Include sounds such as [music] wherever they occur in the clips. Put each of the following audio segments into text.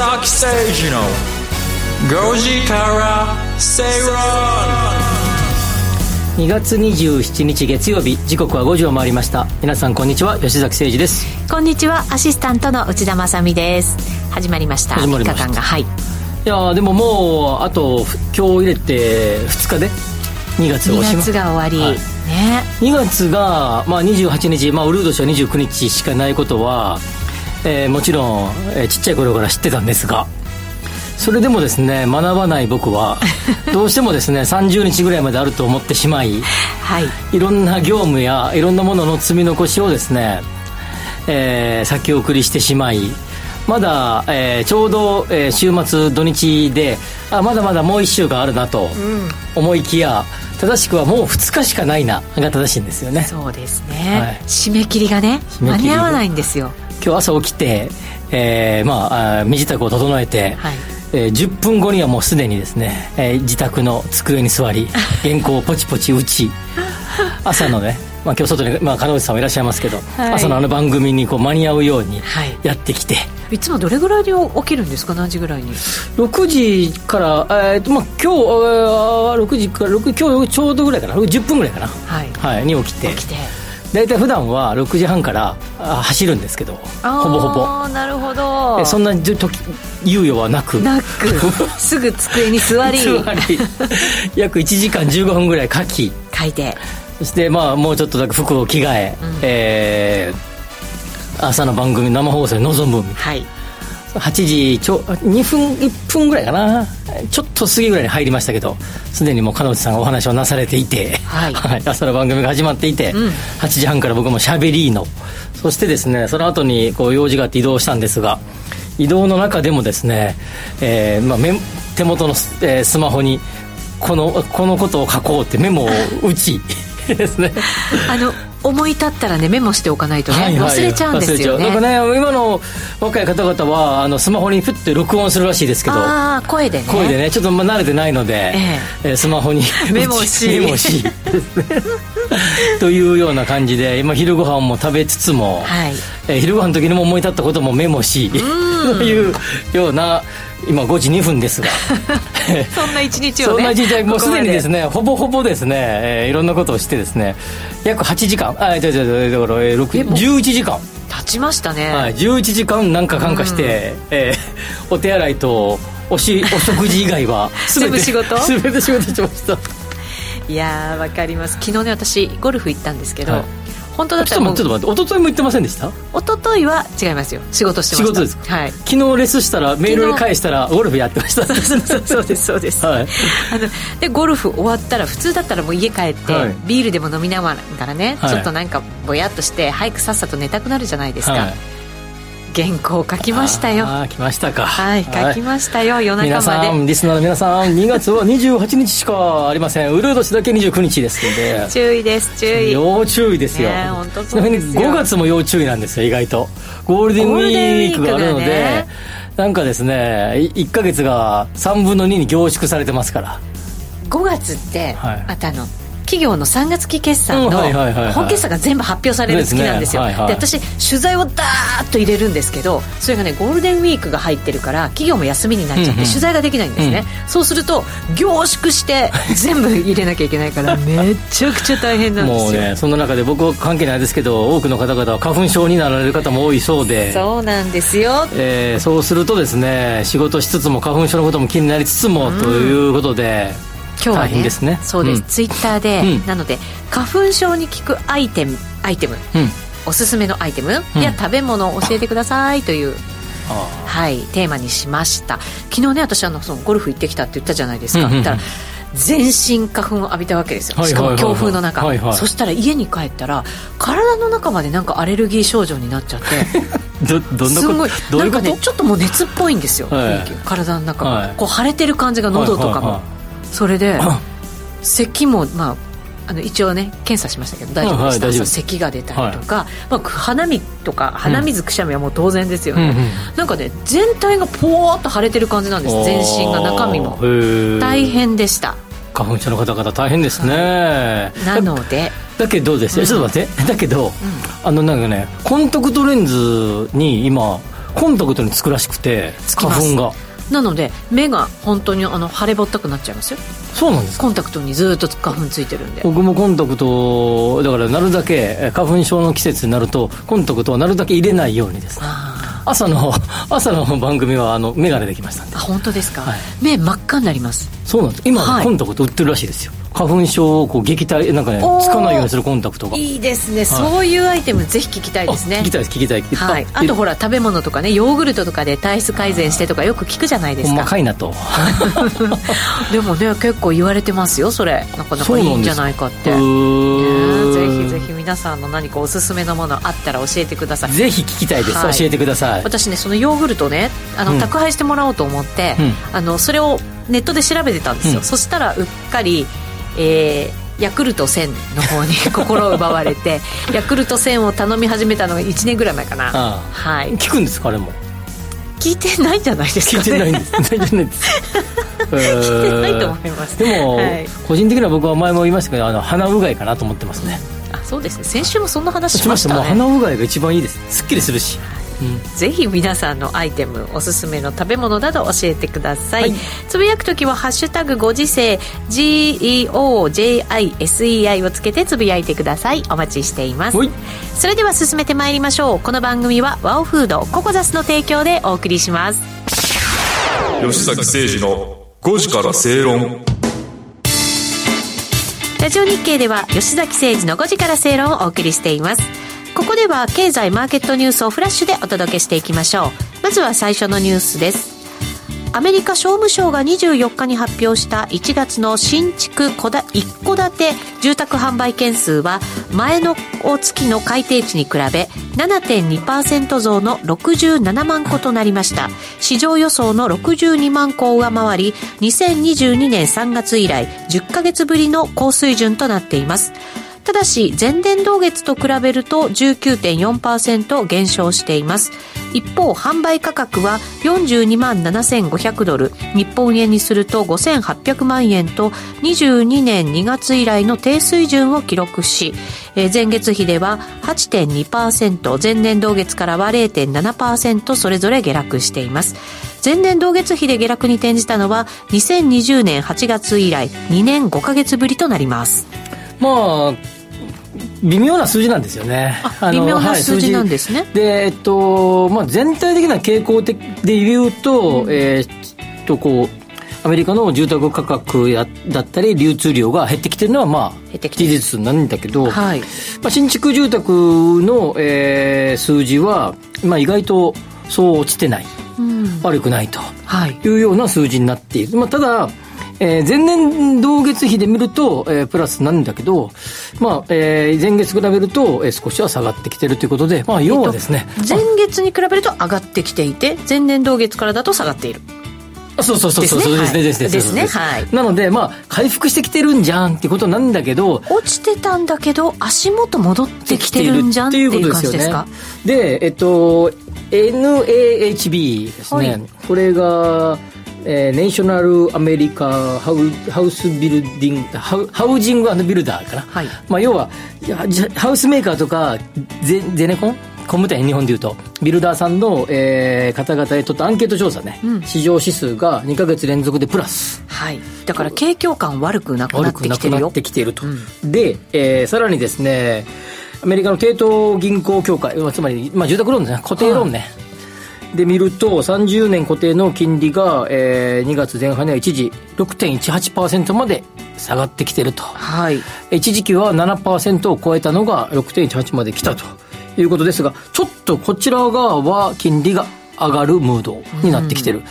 崎誠二の5時から正論2月27日月曜日時刻は5時を回りました。皆さんこんにちは。吉崎誠二です。こんにちは。アシスタントの内田まさです。始まりました。始まりました。3日間が。はい。いやでももうあと今日入れて2日で？2月2おしま月が終わり、はい。ね。2月が、まあ、28日、まあ、ウルード氏は29日しかないことは、えーもちろん、えーちっちゃい頃から知ってたんですがそれでもですね学ばない僕は [laughs] どうしてもですね30日ぐらいまであると思ってしまいはい。いろんな業務やいろんなものの積み残しをですね、えー先送りしてしまいまだ、えーちょうど、えー週末土日であまだまだもう1週間あるなと思いきや、正しくはもう2日しかないなが正しいんですよね。そうですね、はい。締め切りがね間に合わないんですよ今日朝起きて、えーまあ身支度を整えて、はい。えー10分後にはもうすでにですね、えー自宅の机に座り [laughs] 原稿をポチポチ打ち朝のね、まあ、今日外に、まあ、金内さんもいらっしゃいますけど、はい。朝のあの番組にこう間に合うようにはい。やってきて、いつもどれぐらいで起きるんですか？何時ぐらいに？6時から、えーとまあ、今日、えー6時から6今日ちょうどぐらいかな？10分ぐらいかな、はい。はい、に起きて。起きて大体普段は6時半からあ走るんですけどほぼほぼ。なるほど。えそんな時時猶予はなく。なく。[laughs] すぐ机に座り。座り。[laughs] 約1時間15分ぐらい書き。書いて。そしてまあもうちょっとだけ服を着替え、えー朝の番組生放送に臨む。はい8時ちょ2分1分ぐらいかな。ちょっと過ぎぐらいに入りましたけどすでにもう金内さんがお話をなされていて、はい。[laughs] 朝の番組が始まっていて、うん。8時半から僕もしゃべりーのそしてですねその後にこう用事があって移動したんですが移動の中でもですね、えーまあ、手元のス,、えースマホにこのこのことを書こうってメモを打ち [laughs] ですね。あの思い立ったらねメモしておかないとね、はいはい。忘れちゃうんですよね。かね今の若い方々はあのスマホにフッて録音するらしいですけど。ああ声でね。声でねちょっとまあ慣れてないので、ええ。ースマホに [laughs] メモし。[laughs] メモし。[laughs] というような感じで今昼ご飯も食べつつも、はい。えー昼ご飯の時にも思い立ったこともメモしというような今5時2分ですが。そんな一日をねそんなもうすでにですねねほぼほぼですね、えーいろんなことをしてですね約8時間あ違う違う違うだから、えー6でも11時間。経ちましたね、はい、11時間なんかかんかして、えー [laughs] お手洗いとおし [laughs] お食事以外は全部仕事？[laughs] 全て仕事してました。いやーわかります。昨日ね私ゴルフ行ったんですけど、はい本当だっちょっとたらもう待ってちょっと待って一昨日も言ってませんでした？一昨日は違いますよ。仕事してました。仕事ですか？はい。昨日レスしたらメールで返したらゴルフやってました。[laughs] そうですそうです。はい。あのでゴルフ終わったら普通だったらもう家帰って、はい。ビールでも飲みながらね、はい。ちょっとなんかぼやっとして早くさっさと寝たくなるじゃないですか、はい原稿書きましたよ。ああ来ましたか。はい書きましたよ、夜皆中まで。さんリスナーの皆さん2月は28日しかありません。ウルード氏だけ29日ですので注意です注意。要注意ですよ、ねえ本当うですよ。5月も要注意なんですよ意外と。ゴールデンウィークがあるので、ね。なんかですね1か月が3分の2に凝縮されてますから。5月って、はい。あとあの？企業の3月期決算うんの本決算が全部発表される月なんですよ。で私取材をダーッと入れるんですけどそれがねゴールデンウィークが入ってるから企業も休みになっちゃってうんうん。取材ができないんですね、そうすると凝縮して [laughs] 全部入れなきゃいけないからめちゃくちゃ大変なんですよ。もうねその中で僕は関係ないですけど多くの方々は花粉症になられる方も多いそうで。そうなんですよ。えーそうするとですね仕事しつつも花粉症のことも気になりつつも、ということで今日はねですね。そうです、うん。ツイッターで、うん。なので花粉症に効くアイテムアイテムうんおすすめのアイテムやうん。食べ物を教えてくださいという、あはい、テーマにしました。昨日ね私あのそのゴルフ行ってきたって言ったじゃないですか、うんうんうん。言ったら全身花粉を浴びたわけですよ。はいはいはいはい。しかも強風の中、はいはいそしたら家に帰ったら体の中までなんかアレルギー症状になっちゃって。ー [laughs] どどんなこと？なんかねちょっともう熱っぽいんですよ、はい。体の中が、はい。こう腫れてる感じが喉とかも、はいはいはいそれで咳もまああの一応ね検査しましたけど大丈夫でした、はい咳が出たりとか、まあ、鼻水とか鼻水くしゃみはもう当然ですよね、うんうん。なんかね全体がポワーっと腫れてる感じなんです。全身が中身も。大変でした。花粉症の方々大変ですね。なので。だけどですね、ちょっと待って。だけど、あのなんかねコンタクトレンズに今コンタクトにつくらしくて花粉がなので目が本当にあの腫れぼったくなっちゃいますよ。そうなんですか？コンタクトにずっと花粉ついてるんで。僕もコンタクトだからなるだけえ花粉症の季節になるとコンタクトをなるだけ入れないようにですね。あ朝の朝の番組はあの眼鏡できましたんで。ーあ本当ですか、はい。目真っ赤になります。そうなんです。今、はい。コンタクト売ってるらしいですよ。花粉症をこう撃退なんかねつかないようにするコンタクトが。いいですね、そういうアイテムぜひ聞きたいですね。あ聞きたいです聞きたい。はい、あとほら食べ物とかねヨーグルトとかで体質改善してとかよく聞くじゃないです細かかいなと。[laughs] でもね結構言われてますよそれ。なかなかいいんじゃないかって。ねんぜひぜひ皆さんの何かおすすめのものあったら教えてください。ぜひ聞きたいです、はい。教えてください。私ねそのヨーグルトねあの、うん。宅配してもらおうと思って、うん。あのそれをネットで調べてたんですよ、うん。そしたらうっかり、えーヤクルト1000の方に [laughs] 心を奪われて [laughs] ヤクルト1000を頼み始めたのが1年ぐらい前かな。ああ。はい。聞くんですかあれも？聞いてないんじゃないですか、ね、聞いてないんです。[laughs] 聞いてないです。聞いてないと思います。でも、はい。個人的には僕は前も言いましたけどあの鼻うがいかなと思ってますね。あそうですね。先週もそんな話しまししました。鼻うがいが一番いいです。すっきりするし、うんぜひ皆さんのアイテムおすすめの食べ物など教えてください、はい。つぶやくときは「ハッシュタグご時世 GEOJISEI」をつけてつぶやいてください。お待ちしています。はい。それでは進めてまいりましょう。この番組はワオフードココザスの提供でお送りします。吉崎誠二の5時から正論ラジオ日経では吉崎誠二の5時から正論をお送りしています。ここでは経済マーケットニュースをフラッシュでお届けしていきましょう。まずは最初のニュースです。アメリカ商務省が24日に発表した1月の新築一戸建て住宅販売件数は前の月の改定値に比べ7.2%増の67万戸となりました。市場予想の62万戸を上回り2022年3月以来10ヶ月ぶりの高水準となっています。ただし前年同月と比べると19.4%減少しています。一方販売価格は42万7500ドル。日本円にすると5800万円と22年2月以来の低水準を記録し前月比では8.2%前年同月からは0.7%それぞれ下落しています。前年同月比で下落に転じたのは2020年8月以来2年5ヶ月ぶりとなります。まあ微妙な数字なんですよね。あ微妙な数字なんですね。数字。でえっと、まあ、全体的な傾向的で言うと、えーっとこうアメリカの住宅価格やだったり流通量が減ってきてるのはまあ事実なんだけど、はい。まあ、新築住宅の、えー数字は、まあ、意外とそう落ちてない、うん。悪くないと。はい。いうような数字になっている、まあ、ただ、えー前年同月比で見ると、えープラスなんだけど、まあえー前月比べると、えー少しは下がってきてるということで、まあ、要はですね、前月に比べると上がってきていて前年同月からだと下がっている。あそうそうそうそうそうですね。ですね。はいです。ねはい。なので、まあ、回復してきてるんじゃんってことなんだけど落ちてたんだけど足元戻ってきてるんじゃんっていう感じですか？で、えっと、NAHB ですね、はい。これが、えー、ネーショナルアメリカハウハウスビルディングハウハウジングビルダーかな、はい。まあ、要はハウスメーカーとかゼゼネコンコムタイ日本でいうと。ビルダーさんの、えー方々へとったアンケート調査ね、うん。市場指数が2か月連続でプラス。はい。だから景況感悪くなくなっ悪くなくなてきてるよってきていると、うん。で、えーさらにですねアメリカの帝東銀行協会まあつまり、まあ、住宅ローンですね。固定ローンね、で見ると30年固定の金利が、えー2月前半には一時6.18%まで下がってきてると。はい。一時期は7%を超えたのが6.18まで来たと。いうことですがちょっとこちら側は金利が上がるムードになってきてる、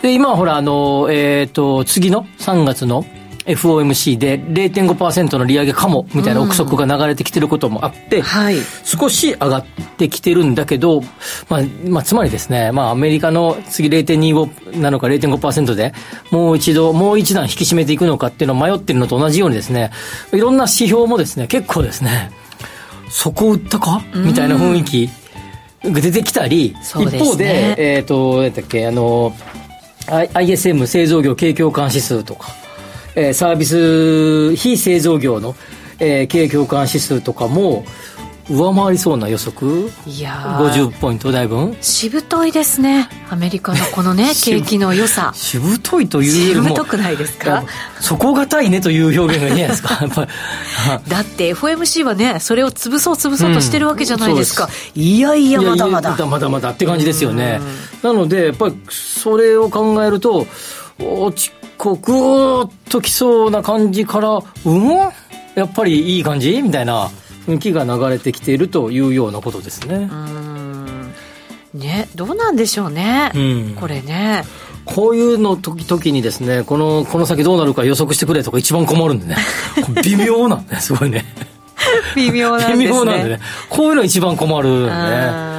で今はほらあの、えー、と次の3月の FOMC で0.5%の利上げかもみたいな憶測が流れてきてることもあって、はい。少し上がってきてるんだけど、まあ、まあ、つまりですね、まあ、アメリカの次0.25なのか0.5%で、もう一度、もう一段引き締めていくのかっていうのを迷ってるのと同じようにですね、いろんな指標もですね、結構ですね、そこ打ったか？みたいな雰囲気が出てきたり、そうですね。一方で、えっ、と、何だっけ、あの、ISM 製造業景況感指数とか、えーサービス、非製造業の、えー、経営共感指数とかも上回りそうな予測？いや50ポイント台分？しぶといですね。アメリカのこのね [laughs] 景気の良さ。しぶといというよりもしぶとくないですか？底堅いねという表現がいいんじゃないですか？[laughs] やっぱり。だって FOMC はねそれを潰そう潰そうとしてるわけじゃないですか、うん、いやいやまだまだ。まだまだって感じですよね。なのでやっぱりそれを考えると落ちこぐーっときそうな感じからうん？やっぱりいい感じ？みたいな雰囲気が流れてきているというようなことですね。ね、どうなんでしょうね、うん、これね。こういうの時時にですね、この、この先どうなるか予測してくれとか一番困るんでね。[laughs] 微妙なんで、すごいね。微妙なんですね。[laughs] 微妙なんでね。こういうの一番困るんでね。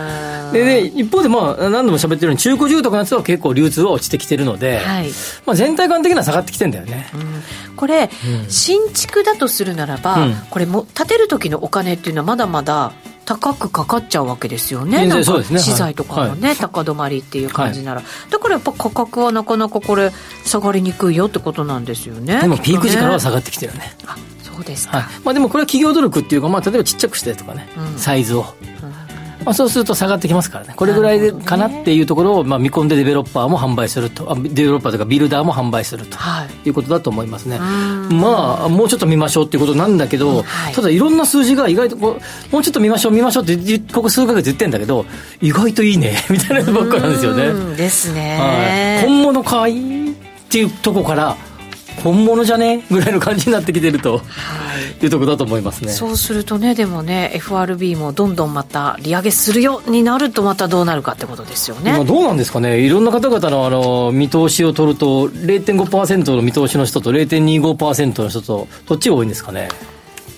でね、一方で、まあ、何度も喋ってるように、中古住宅のやつは結構流通は落ちてきてるので、はい、まあ、全体感的には下がってきてんだよね。うん、これ、うん、新築だとするならば、うん、これも、建てる時のお金っていうのはまだまだ高くかかっちゃうわけですよね。なんか資材とかもね、はい、高止まりっていう感じなら、はい、だからやっぱ価格はなかなかこれ下がりにくいよってことなんですよね。でもピーク時からは下がってきてるね。あ、そうですか。はい、まあでもこれは企業努力っていうか、まあ例えばちっちゃくしてとかね、うん、サイズを。まあ、そうすると下がってきますからね、これぐらいでかなっていうところを、まあ、見込んでデベロッパーも販売すると、あデベロッパーというか、ビルダーも販売すると、はい、いうことだと思いますね。まあ、もうちょっと見ましょうっていうことなんだけど、はい、ただ、いろんな数字が意外とこう、もうちょっと見ましょう、見ましょうって、ここ数か月言ってんだけど、意外といいね。[laughs] みたいなのばっかなんですよね。ですね、はい。本物かいっていうとこから、本物じゃね？ぐらいの感じになってきてると、はい、いうところだと思いますね。そうするとねでもね FRB もどんどんまた利上げするようになるとまたどうなるかってことですよね。どうなんですかね？いろんな方々のあの見通しを取ると0.5%の見通しの人と0.25%の人とどっちが多いんですかね？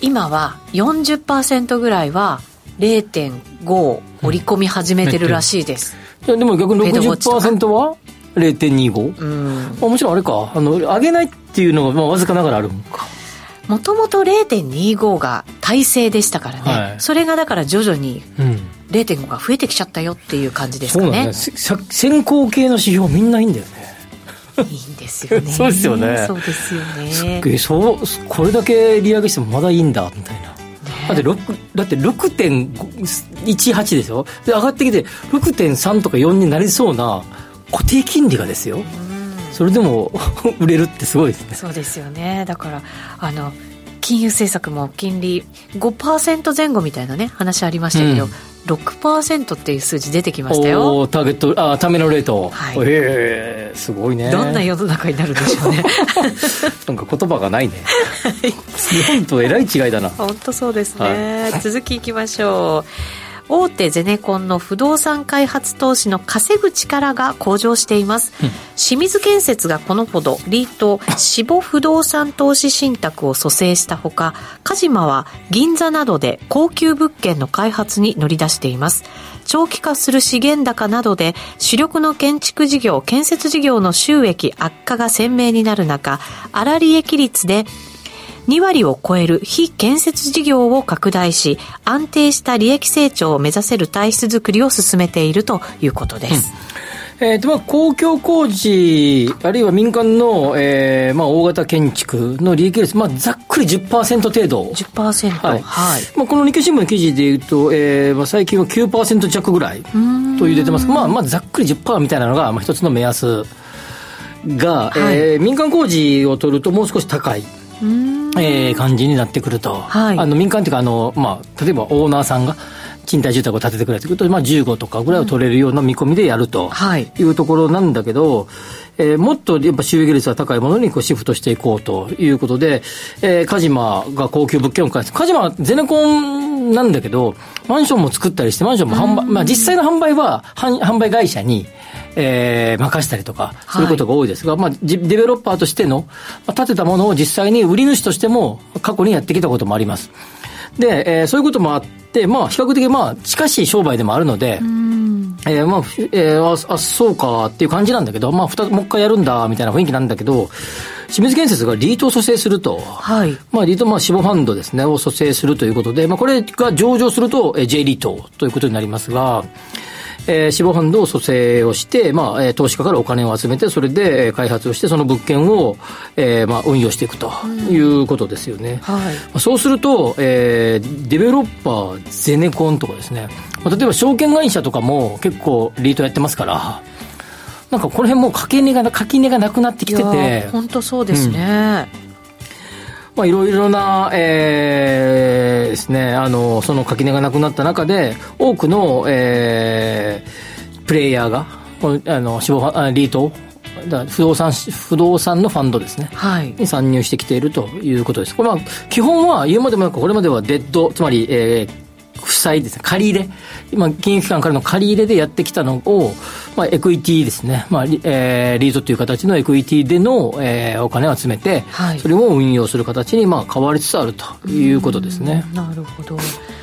今は40%ぐらいは0.5を織り込み始めてるらしいです、うん、でも逆に60%は0.25、うん、もちろんあれか。あの上げないっていうのがまあわずかながらあるんか。もともと0.25が体制でしたからね、はい、それがだから徐々に0.5が増えてきちゃったよっていう感じですかね,、ね。先行系の指標みんないいんだよね。いいんですよね。[laughs] そうですよね。そうですよね。そうこれだけ利上げしてもまだいいんだみたいな。だってだって6.18ですよ。で上がってきて6.3とか4になりそうな固定金利がですよ、それでも [laughs] 売れるってすごいですね。そうですよね。だからあの金融政策も金利5%前後みたいなね話ありましたけど、うん。6%っていう数字出てきましたよ。ターゲットあターミナルレート、はい、えー、すごいね。どんな世の中になるんでしょうね。[laughs] なんか言葉がないね。日本とえらい違いだな。本当そうですね、はい、続きいきましょう大手ゼネコンの不動産開発投資の稼ぐ力が向上しています、うん、清水建設がこのほどリート志保不動産投資信託を蘇生したほか鹿島は銀座などで高級物件の開発に乗り出しています。長期化する資源高などで主力の建築事業建設事業の収益悪化が鮮明になる中粗利益率で2割を超える非建設事業を拡大し、安定した利益成長を目指せる体質づくりを進めているということです。うん、えーとまあ、公共工事、あるいは民間の、えーまあ、大型建築の利益率、まあ、ざっくり10%程度。10%? はい。はい、まあ、この日経新聞の記事でいうと、えーまあ、最近は9%弱ぐらいという出てますまあ、まあ、ざっくり10%みたいなのが、まあ、一つの目安が、はい、えー、民間工事を取るともう少し高い。えー、感じになってくると、はい、あの民間というかあの、まあ、例えばオーナーさんが賃貸住宅を建ててくれてくると、まあ、15とかぐらいを取れるような見込みでやるとい。うところなんだけど、えー、もっとやっぱ収益率が高いものにこうシフトしていこうということで、えー、カジマが高級物件を開発。カジマはゼネコンなんだけど、マンションも作ったりして、マンションも販売、まあ実際の販売は販売会社に、えー、任したりとかすることが多いです。が、はい、まあ、デベロッパーとしての、まあ、建てたものを実際に売り主としても過去にやってきたこともあります。で、えー、そういうこともあって、まあ、比較的、まあ、近しい商売でもあるので、えー、まあ、えー、あ、あ、そうかっていう感じなんだけど、まあ、ふた、もう一回やるんだ、みたいな雰囲気なんだけど、清水建設がリートを蘇生すると。はい。まあ、リート、まあ、死亡ファンドですね、を蘇生するということで、まあ、これが上場すると、えー、J リートということになりますが、えー、死亡ファンドを蘇生をして、まあ、えー、投資家からお金を集めて、それで、えー、開発をして、その物件を、えー、まあ、運用していくということですよね。うん、はい。そうすると、えー、デベロッパー、ゼネコンとかですね、例えば証券会社とかも結構リートやってますから、なんかこの辺も垣根が、垣根がなくなってきてて。本当そうですね。うんまあ、いろいろな、えー、ですね、あの、その垣根がなくなった中で、多くの、えー、プレイヤーが、あの、死亡、あリートだ不動産、不動産のファンドですね。はい。に参入してきているということです。これは、基本は言うまでもなく、これまではデット、つまり、えー、負債ですね、借り入れ、今、金融機関からの借り入れでやってきたのを、まあ、エクイティですね、まあえー、リートという形のエクイティでの、えー、お金を集めて、はい、それを運用する形に、まあ、変わりつつあるということですね。なるほど。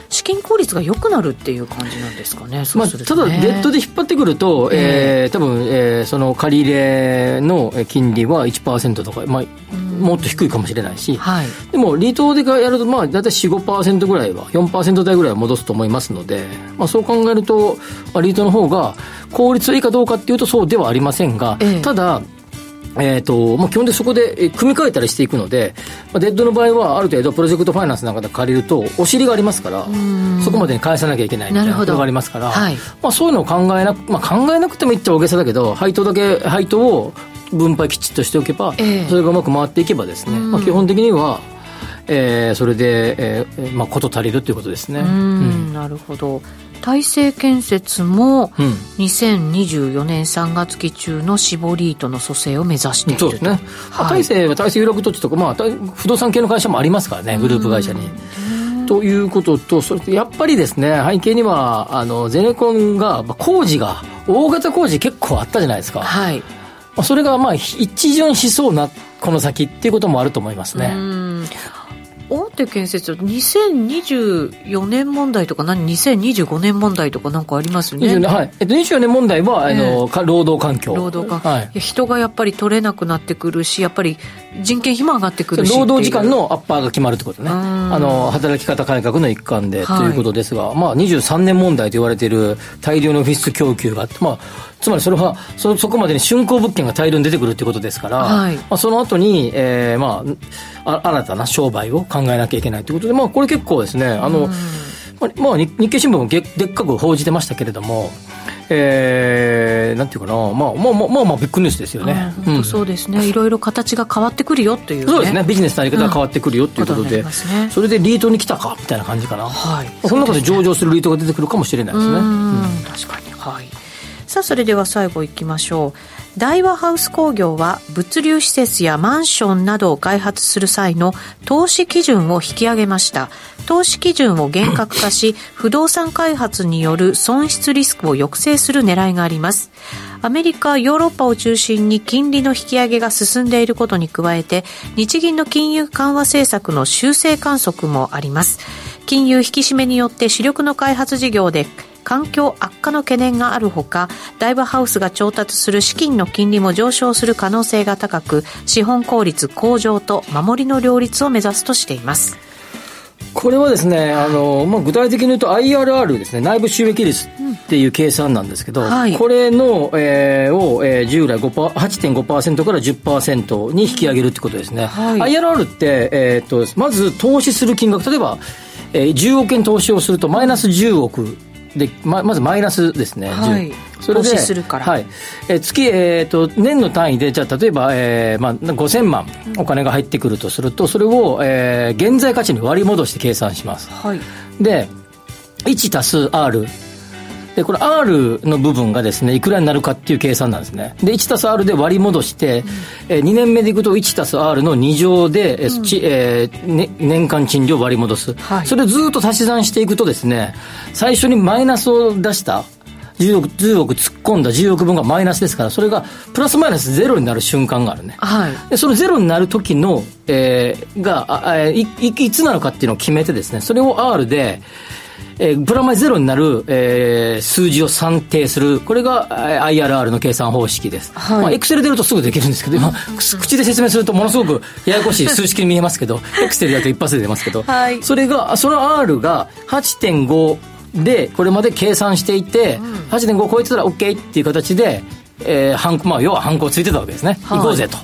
資金効率が良くなるっていう感じなんですかね、まあ、ただ、デッドで引っ張ってくると、えー、えー、多分、えー、その借り入れの金利は1%とか、まあ、もっと低いかもしれないし、はい、でも、離島でやると、まあ、大体4、5%ぐらいは、4%台ぐらいは戻すと思いますので、まあ、そう考えると、まあ、離島の方が効率いいかどうかっていうと、そうではありませんが、ええ、ただ、えーとまあ、基本でそこで組み替えたりしていくので、まあ、デッドの場合はある程度プロジェクトファイナンスなんかで借りるとお尻がありますからそこまでに返さなきゃいけないみたいなことがありますから、はい、まあ、そういうのを考えな,、まあ、考えなくてもいいっちゃ大げさだけど配当だけ配当を分配きちっとしておけば、えー、それがうまく回っていけばですね、まあ、基本的にはえー、それで、えーまあ、こと足りるということですね。うん、なるほど。大成建設も2024年3月期中の絞り糸の蘇生を目指しているそうですね、はい、大成は大成有楽土地とか、まあ、不動産系の会社もありますからねグループ会社に。ということと、それやっぱりですね、背景には、あの、ゼネコンが、工事が、大型工事結構あったじゃないですか。はい。それが、まあ、一巡しそうな、この先っていうこともあると思いますね。大手建設2024年問題とか何2025年問題とかなんかありますね。はい、えっと、24年問題は、えー、あの労働環境。労働環境、はい、人がやっぱり取れなくなってくるしやっぱり人件費も上がってくるし労働時間のアッパーが決まるってことね。あの働き方改革の一環で、ということですが、まあ、23年問題と言われている大量のオフィス供給があって、まあ、つまりそれはそそこまでに竣工物件が大量に出てくるということですから、はい、まあ、その後に、えーまあ、あ新たな商売を考えなきゃいけないということで、まあ、これ結構ですねあの、まあ、まあ、日経新聞もでっかく報じてましたけれども、えー、なんていうかな、まあ、まあまあまあ、まあ、ビッグニュースですよね。本当そうですね、いろいろ形が変わってくるよという、ね、そうですね、ビジネスのやり方が変わってくるよということで、うん。ね、それでリートに来たかみたいな感じかな、はい、その中で上場するリートが出てくるかもしれないですね。うん、確かに、はいさあそれでは最後いきましょう。大和ハウス工業は物流施設やマンションなどを開発する際の投資基準を引き上げました。投資基準を厳格化し [laughs] 不動産開発による損失リスクを抑制する狙いがあります。アメリカ、ヨーロッパを中心に金利の引き上げが進んでいることに加えて日銀の金融緩和政策の修正観測もあります。金融引き締めによって主力の開発事業で環境悪化の懸念があるほか大和ハウスが調達する資金の金利も上昇する可能性が高く資本効率向上と守りの両立を目指すとしています。これはですね、あの、まあ、具体的に言うと IRR ですね、内部収益率っていう計算なんですけど、うんはい、これの、えー、を、えー、従来8.5%から10%に引き上げるってことですね。はい、IRR って、えー、っと、まず投資する金額、例えば、えー、10億円投資をするとマイナス10億でままずマイナスですね、はい、それで、はい。えー、月、えーと、年の単位で、じゃあ、例えば、えーまあ、5000万お金が入ってくるとすると、それを、えー、現在価値に割り戻して計算します。はい、で、1足す R で、これ R の部分がですね、いくらになるかっていう計算なんですね。で、1たす R で割り戻して、うん、えー、2年目でいくと1たす R の2乗で、うん、えーね、年間賃料を割り戻す。はい、それをずっと足し算していくとですね、最初にマイナスを出した10億 ,10 億突っ込んだ10億分がマイナスですからそれがプラスマイナスゼロになる瞬間があるね、はい、でそのゼロになる時の、えー、があいいいつなのかっていうのを決めてですねそれを R でえー、プラマイゼロになる、えー、数字を算定する、これが IRR の計算方式です。はい、まあ、エクセル出るとすぐできるんですけど、今、口で説明するとものすごくややこしい数式に見えますけど、エクセルだと一発で出ますけど、はい、それが、その R が8.5、でこれまで計算していて、8.5超えてたら OK っていう形で、えー、ハンまあ要はハンコついてたわけですね、はい。行こうぜと。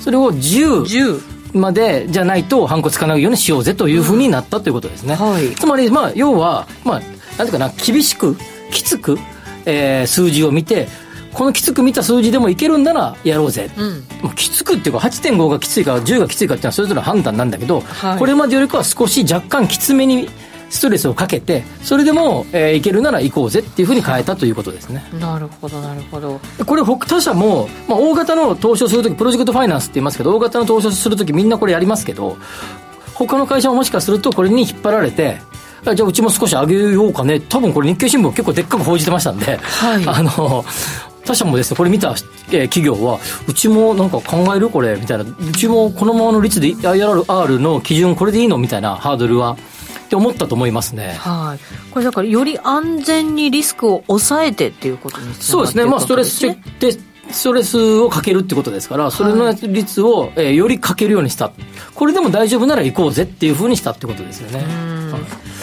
それを10 10までじゃないとハンコつかないようにしようぜというふうになったということですね、はい。つまりまあ要はまあなんていうかな厳しくきつく、えー数字を見てこのきつく見た数字でもいけるんならやろうぜ、うん。きつくっていうか8.5がきついか10がきついかっていうのはそれぞれの判断なんだけど、はい。これまでよりかは少し若干きつめにストレスをかけてそれでも、えーいけるなら行こうぜっていうふうに変えたということですね。なるほどなるほど。これ他他社も、まあ、大型の投資をするときプロジェクトファイナンスって言いますけど大型の投資をするときみんなこれやりますけど他の会社ももしかするとこれに引っ張られてあじゃあうちも少し上げようかね。多分これ日経新聞結構でっかく報じてましたんで、はい。[laughs] あの他社もですねこれ見た、えー企業はうちもなんか考えるこれみたいな。うちもこのままの率で IRR の基準これでいいのみたいなハードルはって思ったと思いますね。はい。これだからより安全にリスクを抑えてっていうことにつなそうですね、まあ、ストレスチェックで、ストレスをかけるってことですから、それの率を、えーよりかけるようにした。これでも大丈夫なら行こうぜっていうふうにしたってことですよね。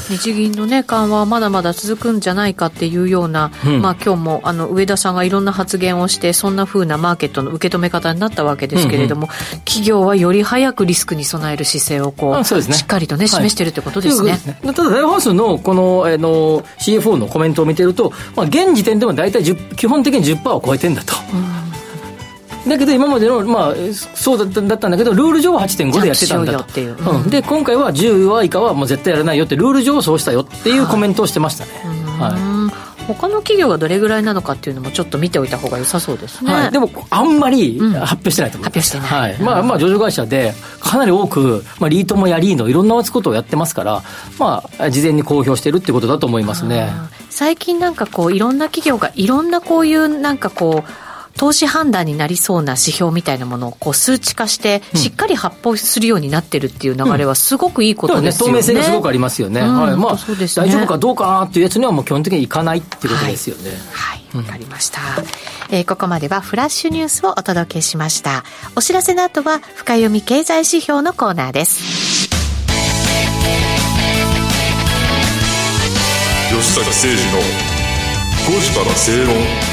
日銀のね緩和はまだまだ続くんじゃないかっていうような、うん。まあ今日もあの上田さんがいろんな発言をしてそんな風なマーケットの受け止め方になったわけですけれども、企業はより早くリスクに備える姿勢をこうね。しっかりとね、はい。示してるってことですね。といすね。ただ、大ハウスのこの、えーの CFO のコメントを見てると、まあ、現時点でも大体10基本的に10%を超えてんだと。だけど今までの、まあ、そうだっただったんだけど、ルール上は8.5でやってたんだと。うよっていう。うん。で、今回は10話以下はもう絶対やらないよって、ルール上そうしたよっていうコメントをしてましたね。はい。うん他の企業がどれぐらいなのかっていうのもちょっと見ておいた方が良さそうですね。はい、でもあんまりうん。発表してないと思います、発表してない。はい。まあ、まあ上場会社でかなり多く、まあ、リートもやリーノいろんなことをやってますから、まあ、事前に公表してるってことだと思いますね。最近なんかこういろんな企業がいろんなこういうなんかこう投資判断になりそうな指標みたいなものをこう数値化してしっかり発表するようになってるっていう流れはすごくいいことですよね。透明性がすごくありますよね、うんはいまあ本当そうですね大丈夫かどうかなっていうやつにはもう基本的にいかないっていうことですよね、はい、わかりました。えーここまではフラッシュニュースをお届けしました。お知らせの後は深読み経済指標のコーナーです。吉坂誠二の5時から正論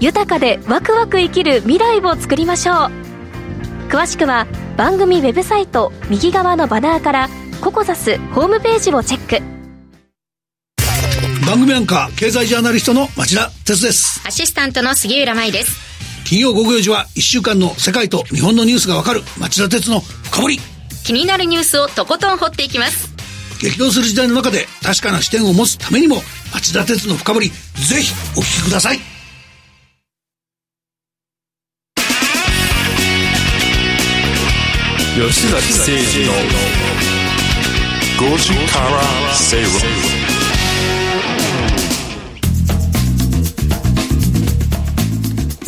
豊かでワクワク生きる未来を作りましょう。詳しくは番組ウェブサイト右側のバナーからココザスホームページをチェック。番組アンカー経済ジャーナリストの町田哲です。アシスタントの杉浦舞です。金曜午後4時は1週間の世界と日本のニュースがわかる町田哲の深掘り。気になるニュースをとことん掘っていきます。激動する時代の中で確かな視点を持つためにも町田哲の深掘りぜひお聞きください吉崎誠二の5時から正論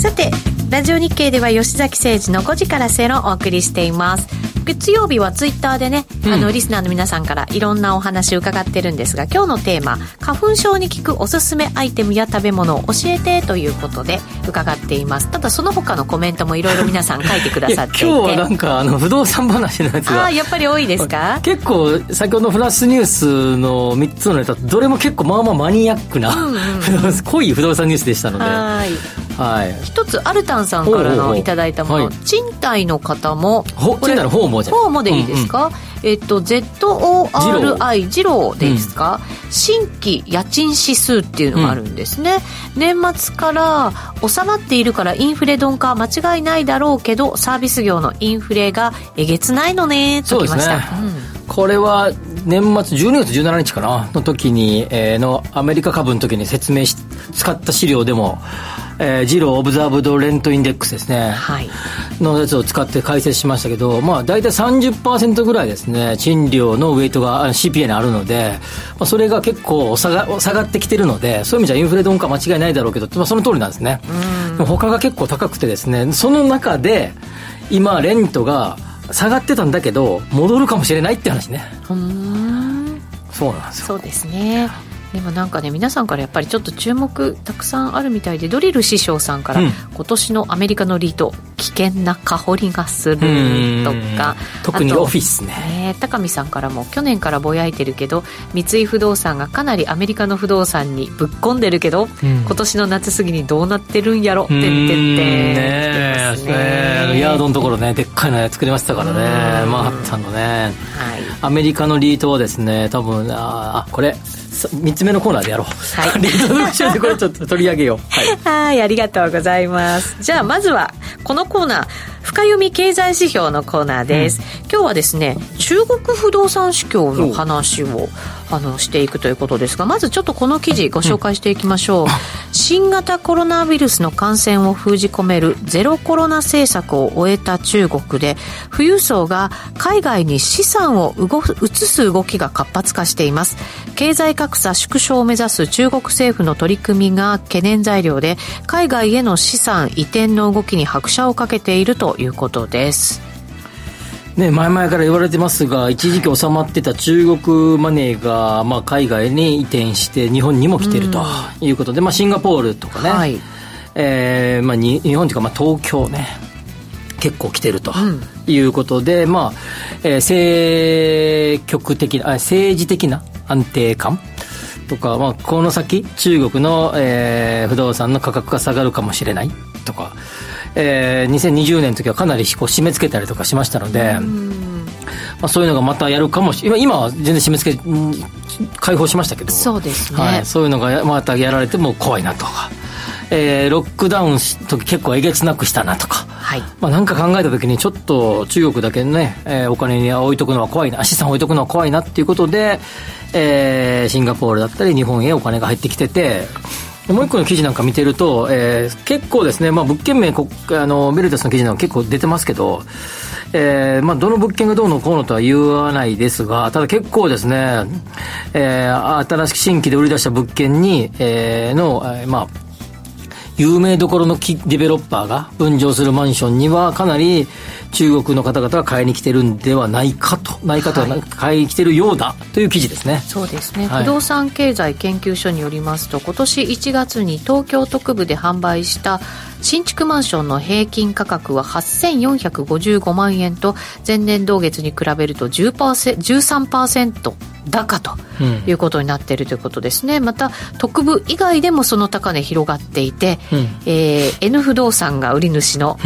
さてラジオ日経では吉崎誠二の5時から正論をお送りしています。月曜日はツイッターでね、あのリスナーの皆さんからいろんなお話を伺ってるんですが今日のテーマ花粉症に効くおすすめアイテムや食べ物を教えてということで伺っています。ただその他のコメントもいろいろ皆さん書いてくださっていて。[laughs] 今日はなんかあの不動産話のやつあが。あやっぱり多いですか？結構先ほどのフラッシュニュースの3つのネタどれも結構まあまあマニアックな、[laughs] 濃い不動産ニュースでしたので。はい。はい。一つアルタンさんからのいただいたもの、はい。賃貸の方も賃貸の方も？じゃない？方もでいいですか、えっと ZORI ジロー。でいいですか、新規家賃指数っていうのがあるんですね、年末から収まっているからインフレ鈍化は間違いないだろうけどサービス業のインフレがえげつないのねときました、そうですねこれは年末12月17日かな？の時に、えー、のアメリカ株の時に説明し使った資料でも、えー、 Zillow Observed Rent Index ですね、はい、のやつを使って解説しましたけど、まあ、大体30%ぐらいですね賃料のウェイトが CPI にあるので、まあ、それが結構下が下がってきてるのでそういう意味じゃインフレ鈍化間違いないだろうけど、まあ、その通りなんですね。他が結構高くてですねその中で今レントが下がってたんだけど戻るかもしれないって話ね。うん。そうなんですよ。そうですねでもなんかね皆さんからやっぱりちょっと注目たくさんあるみたいでドリル師匠さんから、うん、今年のアメリカのリート危険な香りがするとか。特にオフィスね。ね高見さんからも去年からぼやいてるけど三井不動産がかなりアメリカの不動産にぶっ込んでるけど、うん、今年の夏過ぎにどうなってるんやろてんてん。てんね。ねヤードのところねでっかいの作りましたからね。マンハッタンのね、はい、アメリカのリートはですね多分あこれ3つ目のコーナーでやろう。はい。[laughs] リード読書でこれちょっと取り上げよう。はい。ありがとうございます。じゃあ、まずは、このコーナー、深読み経済指標のコーナーです、うん、今日はですね中国不動産市況の話をあのしていくということですがまずちょっとこの記事ご紹介していきましょう、うん、新型コロナウイルスの感染を封じ込めるゼロコロナ政策を終えた中国で富裕層が海外に資産を移す動きが活発化しています経済格差縮小を目指す中国政府の取り組みが懸念材料で海外への資産移転の動きに拍車をかけているということです。ね、前々から言われてますが、一時期収まってた中国マネーが、まあ、海外に移転して、日本にも来てるということで、うん、まあ、シンガポールとかね、はい、えー、まあ、日本というか、まあ、東京ね、結構来てるということで、うん、まあ、えー、政局的な、政治的な安定感とか、まあ、この先、中国の、えー、不動産の価格が下がるかもしれないとか、えー、2020年の時はかなりこう締め付けたりとかしましたので、まあ、そういうのがまたやるかもし今今は全然締め付け解放しましたけど。そうですね、はい、そういうのがまたやられても怖いなとか。えー、ロックダウン時結構えげつなくしたなとか、はい。まあ、なんか考えた時にちょっと中国だけね、えー、お金に置いとくのは怖いな資産置いとくのは怖いなっていうことで、えー、シンガポールだったり日本へお金が入ってきててもう一個の記事なんか見てると、えー、結構ですね、まあ、物件名こあのベルタスの記事なんか結構出てますけど、えーまあ、どの物件がどうのこうのとは言わないですが、ただ結構ですね、えー、新しく新規で売り出した物件に、えー、の、まあ、有名どころのデベロッパーが分譲するマンションにはかなり中国の方々が買いに来てるんではないかと、ないかとは、はい、買いに来てるようだという記事ですね。そうですね、はい、不動産経済研究所によりますと、今年1月に東京都区部で販売した新築マンションの平均価格は8455万円と前年同月に比べると10% 13%高ということになっているということですね、うん、また特部以外でもその高値広がっていて、うん、えー、N 不動産が売り主の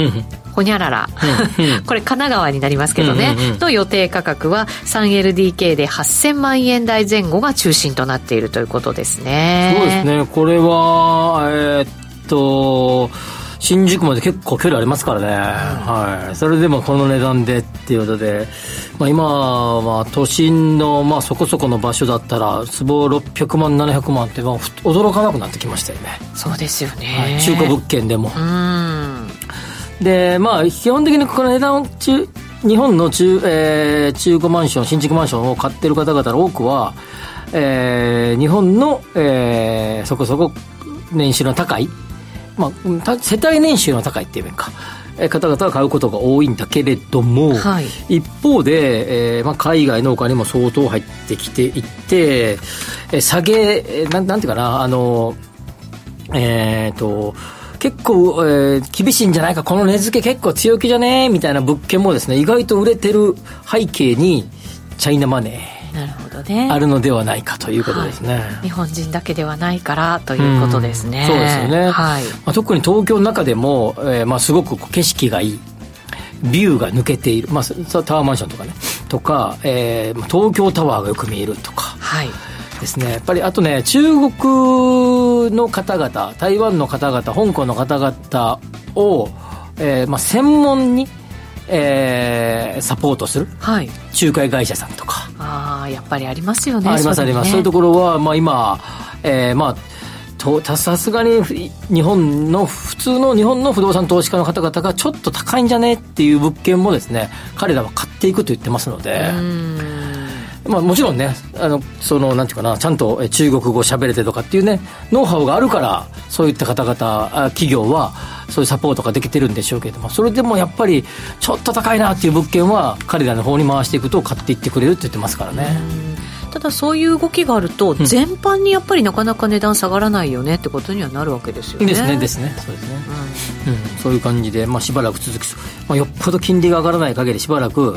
ほにゃらら、[laughs] これ神奈川になりますけどね、うんうんうん、の予定価格は 3LDK で8000万円台前後が中心となっているということですね。そうですね。これはえー、っと新宿まで結構距離ありますからね、はい、それでもこの値段でっていうことで、まあ、今は都心のまあそこそこの場所だったら坪600万700万ってまあ驚かなくなってきましたよね。そうですよね、はい、中古物件でも。でまあ基本的にこの値段中日本の中,、えー、中古マンション新築マンションを買ってる方々の多くは、えー、日本の、えー、そこそこ年収の高いまあ、世帯年収の高いっていう面か、方々が買うことが多いんだけれども、はい、一方で、えーまあ、海外のお金も相当入ってきていって、えー、下げ、なんなんていうかな、あの、えっ、ー、と、結構、えー、厳しいんじゃないか、この値付け結構強気じゃね？みたいな物件もですね、意外と売れてる背景に、チャイナマネー。なるほどね。あるのではないかということですね、はい、日本人だけではないからということですね、うん、そうですよね、はい。まあ、特に東京の中でも、えーまあ、すごく景色がいい。ビューが抜けている、まあ、タワーマンションとかね。とか、えー、東京タワーがよく見えるとか、はい、ですね。やっぱりあとね中国の方々台湾の方々香港の方々を、えーまあ、専門にえーサポートするはい。仲介会社さんとか、ああやっぱりありますよねありますあります、そういうとこころは、まあ、今、えーまあとさすがにふ日本の普通の日本の不動産投資家の方々がちょっと高いんじゃねっていう物件もですね彼らは買っていくと言ってますので、まあ、もちろんねあのそのなんていうかなちゃんと中国語喋れてとかっていうねノウハウがあるからそういった方々企業はそういうサポートができてるんでしょうけどもそれでもやっぱりちょっと高いなっていう物件は彼らの方に回していくと買っていってくれるって言ってますからね。ただそういう動きがあると、全般にやっぱりなかなか値段下がらないよねってことにはなるわけですよね。ですねですね。そうですね、うん。そういう感じで、まあ、しばらく続きまあ、よっぽど金利が上がらない限りしばらく、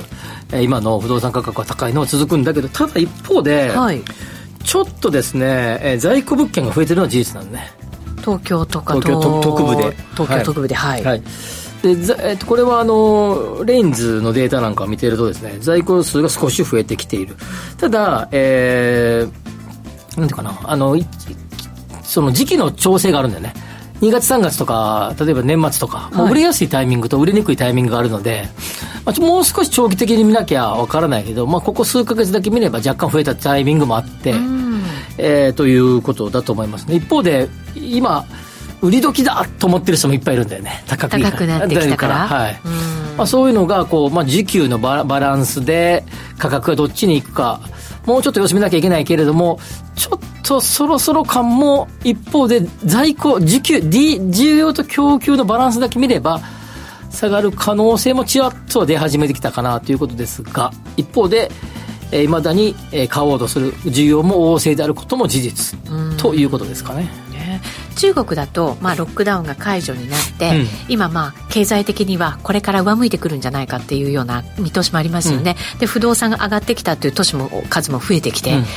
えー今の不動産価格が高いのは続くんだけどただ一方で、はい。ちょっとですね、えー在庫物件が増えてるのは事実なんで。ね東京とか東京都特部で。東京特部ではい、はいでざえっとこれはあのレインズのデータなんかを見てるとですね在庫数が少し増えてきている。ただ、えー、なんていうかなあのいその時期の調整があるんだよね。2月3月とか例えば年末とか、もう売れやすいタイミングと売れにくいタイミングがあるので、まあ、もう少し長期的に見なきゃわからないけど、まあ、ここ数ヶ月だけ見れば若干増えたタイミングもあって、えーということだと思いますね。一方で今売り時だと思ってる人もいっぱいいるんだよね。高く高くなってきたから。はい。まあ、そういうのがこう、まあ、時給のバラバランスで価格がどっちに行くか。もうちょっと様子見なきゃいけないけれどもちょっとそろそろ感も一方で在庫需給 D 需要と供給のバランスだけ見れば下がる可能性もちらっと出始めてきたかなということですが一方でいまだにえー買おうとする需要も旺盛であることも事実ということですかね。ね中国だと、まあ、ロックダウンが解除になって、うん。今、まあ、経済的にはこれから上向いてくるんじゃないかっていうような見通しもありますよね、で不動産が上がってきたという都市も数も増えてきて、うん。で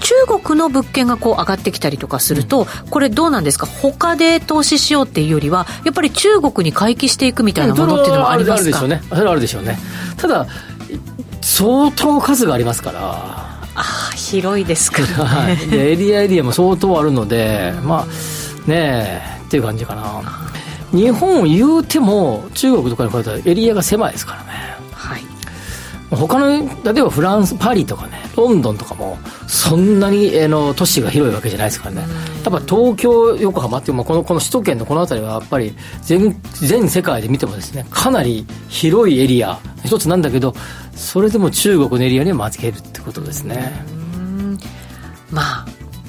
中国の物件がこう上がってきたりとかすると、これどうなんですか？他で投資しようっていうよりはやっぱり中国に回帰していくみたいなものっていうのもありますか、それはあるでしょうね。それはあるでしょうね。ただ相当数がありますから。ああ広いですからはい、ねでエリアエリアも相当あるので、まあねえっていう感じかな。日本を言うても中国とかに比べたらエリアが狭いですからね。はい。他の例えばフランスパリとかねロンドンとかもそんなに、えーの都市が広いわけじゃないですからね。やっぱ東京横浜っていう、まあ、このこの首都圏のこの辺りはやっぱり全全世界で見てもですねかなり広いエリア一つなんだけどそれでも中国のエリアには負けるってことですね、まあ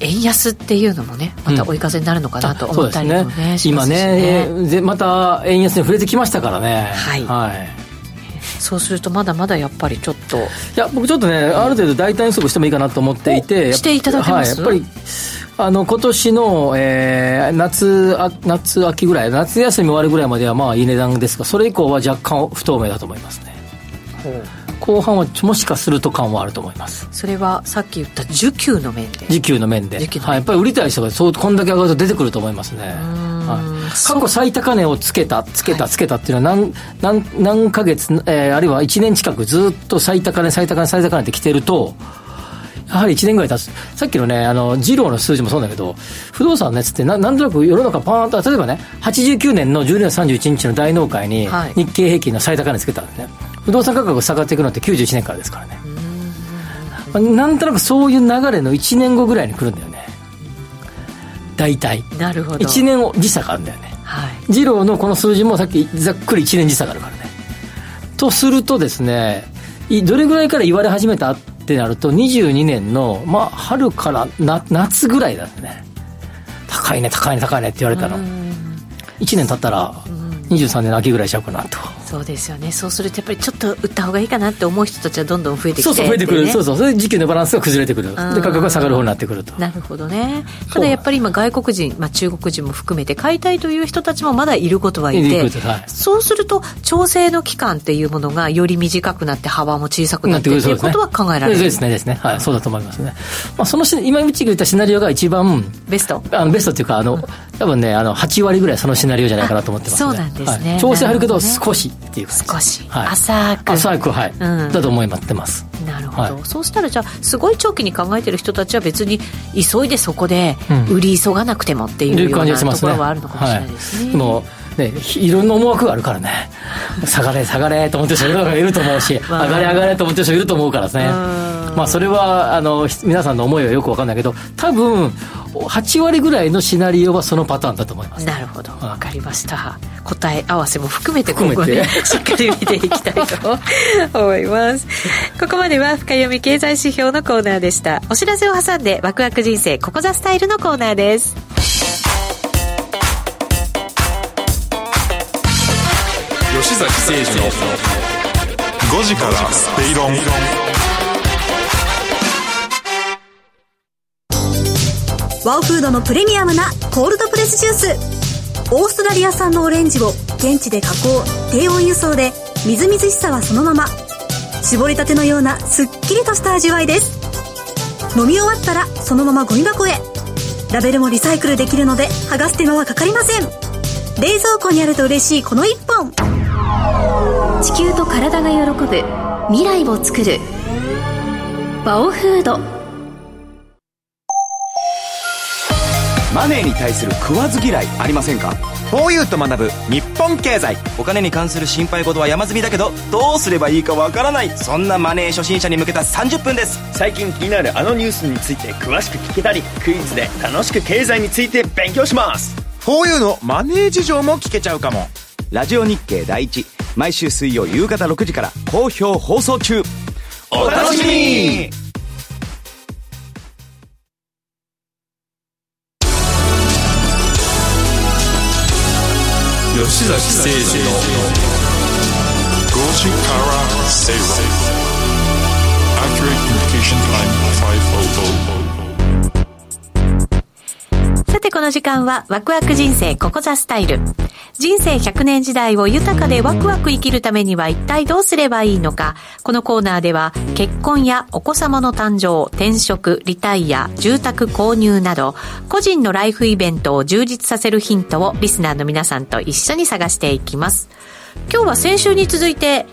円安っていうのもねまた追い風になるのかなと思ったりもね,、しますし今ねぜまた円安に触れてきましたからね。はい。はい。そうするとまだまだやっぱりちょっと。いや僕ちょっとね、ある程度大胆予測してもいいかなと思っていておしていただけます？はい、やっぱりあの今年の、えー夏あ夏秋ぐらい夏休み終わるぐらいまではまあいい値段ですがそれ以降は若干不透明だと思いますね後半はもしかすると感はあると思います。それはさっき言った需給の面で。時給の面で。はい、やっぱり売りたい人がそうこんだけ上がると出てくると思いますね、はい、過去最高値をつけたつけたつけたっていうのは何何何ヶ月、えーあるいは1年近くずっと最高値最高値最高値ってきてるとやはり1年ぐらい経つ。さっきのねあの二郎の数字もそうだけど不動産のやつってななんとなく世の中パーンと例えばね89年の12月31日の大納会にはい。日経平均の最高値つけたんですね、不動産価格が下がっていくのって91年からですからね。まあなんとなくそういう流れの1年後ぐらいに来るんだよね。大体。なるほど。1年時差があるんだよね。はい。二郎のこの数字もさっきざっくり1年時差があるからね。とするとですねいどれぐらいから言われ始めたってなると22年のまあ春からな夏ぐらいだね。高いね高いね高いねって言われたの。1年経ったら23年の秋ぐらいしちゃうかなとそうですよね。そうするとやっぱりちょっと売った方がいいかなって思う人たちはどんどん増えてきてそうそう増えてくる、ね。そうそう。それで時給のバランスが崩れてくる。で価格が下がる方になってくると。なるほどね。ただやっぱり今外国人、まあ、中国人も含めて買いたいという人たちもまだいることはいいてはい。そうすると調整の期間っていうものがより短くなって幅も小さくなってっていうことは考えられる？そうですね。ですね。はい。そうだと思いますね、まあ、そのし今うちが言ったシナリオが一番ベスト。あのベストっていうかあの、多分ねあの8割ぐらいそのシナリオじゃないかなと思ってます、ね、あそうなんですね。はい。調整入るけど少しっていう感じ。少し、はい。浅く。浅くはい、うん。だと思いってます。なるほど、はい。そうしたらじゃあすごい長期に考えてる人たちは別に急いでそこでうん。売り急がなくてもっていうようなと感じがしますねころはあるのかもしれないですね、はい、でもね、いろんな思惑があるからね。下がれ下がれと思ってる人がいると思うし、[laughs] 上がれ上がれと思ってる人いると思うからね。まあそれはあの皆さんの思いはよく分かんないけど多分8割ぐらいのシナリオはそのパターンだと思います。なるほど。分かりました。答え合わせも含めて含めて。今後ね [laughs] しっかり見ていきたいと思います。ここまでは深読み経済指標のコーナーでした。お知らせを挟んでワクワク人生ここザスタイルのコーナーです崎誠二の5時からスペイロン。ワオフードのプレミアムなコールドプレスジュース。オーストラリア産のオレンジを現地で加工低温輸送でみずみずしさはそのまま。絞りたてのようなすっきりとした味わいです。飲み終わったらそのままゴミ箱へ。ラベルもリサイクルできるので剥がす手間はかかりません。冷蔵庫にあると嬉しいこの一本。地球と体が喜ぶ未来を作る。バオフード。マネーに対する食わず嫌いありませんか？4U と学ぶ日本経済。お金に関する心配事は山積みだけどどうすればいいかわからない。そんなマネー初心者に向けた30分です。最近気になるあのニュースについて詳しく聞けたりクイズで楽しく経済について勉強します。4U のマネー事情も聞けちゃうかも。ラジオ日経第一毎週水曜夕方6時から好評放送中。お楽しみに。吉崎誠二の5時から正論 Accurate Communication Time 500さてこの時間はワクワク人生ここザスタイル。人生100年時代を豊かでワクワク生きるためには一体どうすればいいのか。このコーナーでは結婚やお子様の誕生転職リタイア住宅購入など個人のライフイベントを充実させるヒントをリスナーの皆さんと一緒に探していきます。今日は先週に続いて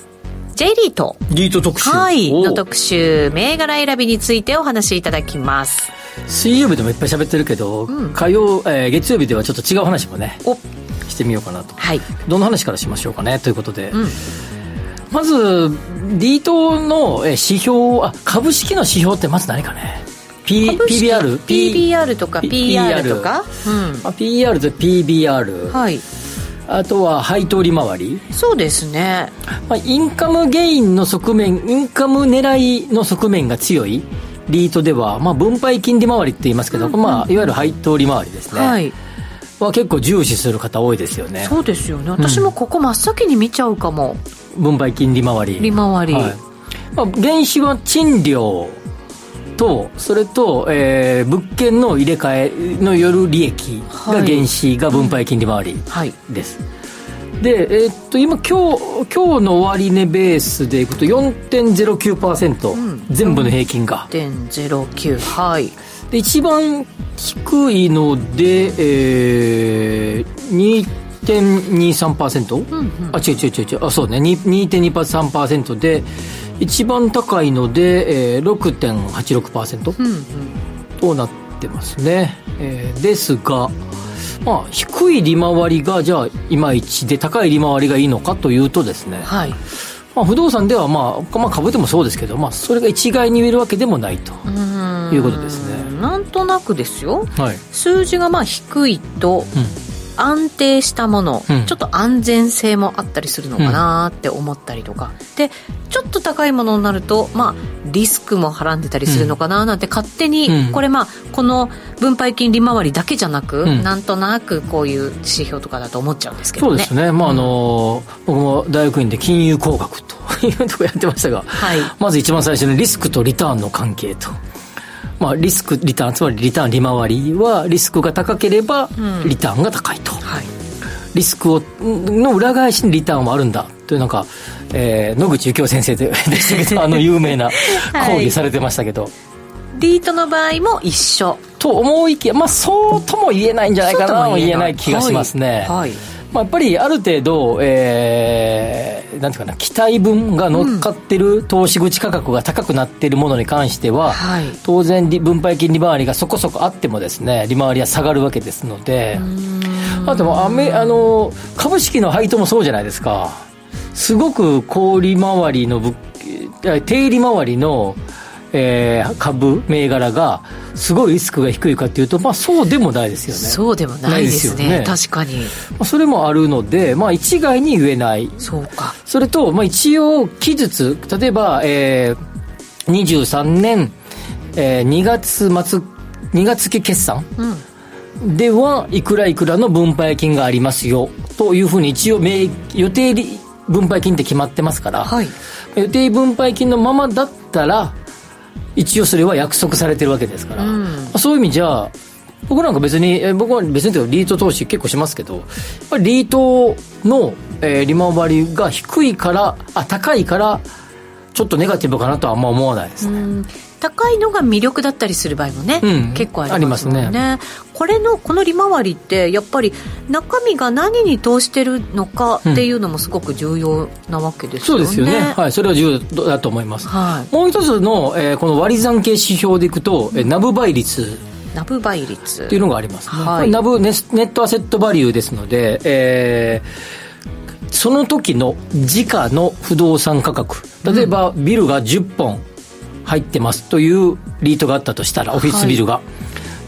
J リートリート特集。はいおの特集銘柄選びについてお話しいただきます水曜日でもいっぱい喋ってるけど、火曜、えー月曜日ではちょっと違う話もねお。してみようかなと。はい。どの話からしましょうかねということで、うん。まずリートのえー指標あ株式の指標ってまず何かね。P PBR PBR とか PR とか、まあ PR と PBR、はい。あとは配当利回り、そうですね。まあ、インカムゲインの側面インカム狙いの側面が強いリートでは、まあ、分配金利回りって言いますけど、まあ、いわゆる配当利回りですね、はい。は結構重視する方多いですよね。そうですよね。私もここ真っ先に見ちゃうかも、分配金利回り。利回り、はい。まあ、原資は賃料とそれと、えー物件の入れ替えのよる利益がはい。原資が分配金利回りはい。です、で、えーっと今今日今日の終値ベースでいくと4.09%、全部の平均が。1.09はい。で一番低いので、えー、2.23%、あ違う違う違う違う。あそうね。に2.23%で一番高いので、えー、6.86%、となってますね、えーですがまあ低い利回りがじゃあいまいちで高い利回りがいいのかというとですね、はい。まあ、不動産では、まあ、まあ株でもそうですけど、まあ、それが一概に言えるわけでもないということですね。なんとなくですよ。はい。数字がまあ低いと安定したもの、うん。ちょっと安全性もあったりするのかなって思ったりとか、でちょっと高いものになるとまあリスクもはらんでたりするのかななんて勝手に、うん。これまあこの分配金利回りだけじゃなく、うん。なんとなくこういう指標とかだと思っちゃうんですけどね。そうですね、まああの僕も大学院で金融工学というとこやってましたが、はい。まず一番最初にリスクとリターンの関係と、まあ、リスクリターンつまりリターン利回りはリスクが高ければん。リターンが高いと、はい。リスクをの裏返しにリターンはあるんだというなんか、えー野口幸雄先生 [laughs] ででしたけどあの有名な [laughs] 講義されてましたけど、リートの場合も一緒。と思いきや、まあ、そうとも言えないんじゃないかなとも言えない気がしますね、はい。はいまあ、やっぱりある程度、えー、なんていうかな、期待分が乗っかってる投資口価格が高くなっているものに関しては、はい。当然、利分配金利回りがそこそこあってもですね、利回りは下がるわけですので、あともアメあの株式の配当もそうじゃないですか、すごく高利回りの低利回りの、えー株、銘柄が、すごいリスクが低いかというと、まあ、そうでもないですよね。そうでもないですね。ね。確かに。まあそれもあるので、まあ、一概に言えない。そうか。それと、まあ、一応、期日、例えば、えー、23年、えー、2月末、2月期決算では、いくらいくらの分配金がありますよ、というふうに一応明、予定利分配金って決まってますから、はい。予定分配金のままだったら、一応それは約束されてるわけですから、まあそういう意味じゃ、僕なんか別に、えー僕は別にというかリート投資結構しますけど、やっぱりリートの、えー利回りが低いから、あ、高いから、ちょっとネガティブかなとはあんま思わないですね。うん高いのが魅力だったりする場合もね、うん。結構ありますね。ありまこれのこの利回りってやっぱり中身が何に投してるのかっていうのもすごく重要なわけですよね、そうですよね。はい、それは重要だと思います。はい。もう一つの、えーこの割り算系指標でいくと、えーナブ倍率。ナブ倍率。っていうのがありますね。はい。ナブネスネットアセットバリューですので、えーその時の時価の不動産価格。例えば、ビルが10本入ってますというリートがあったとしたら、オフィスビルが。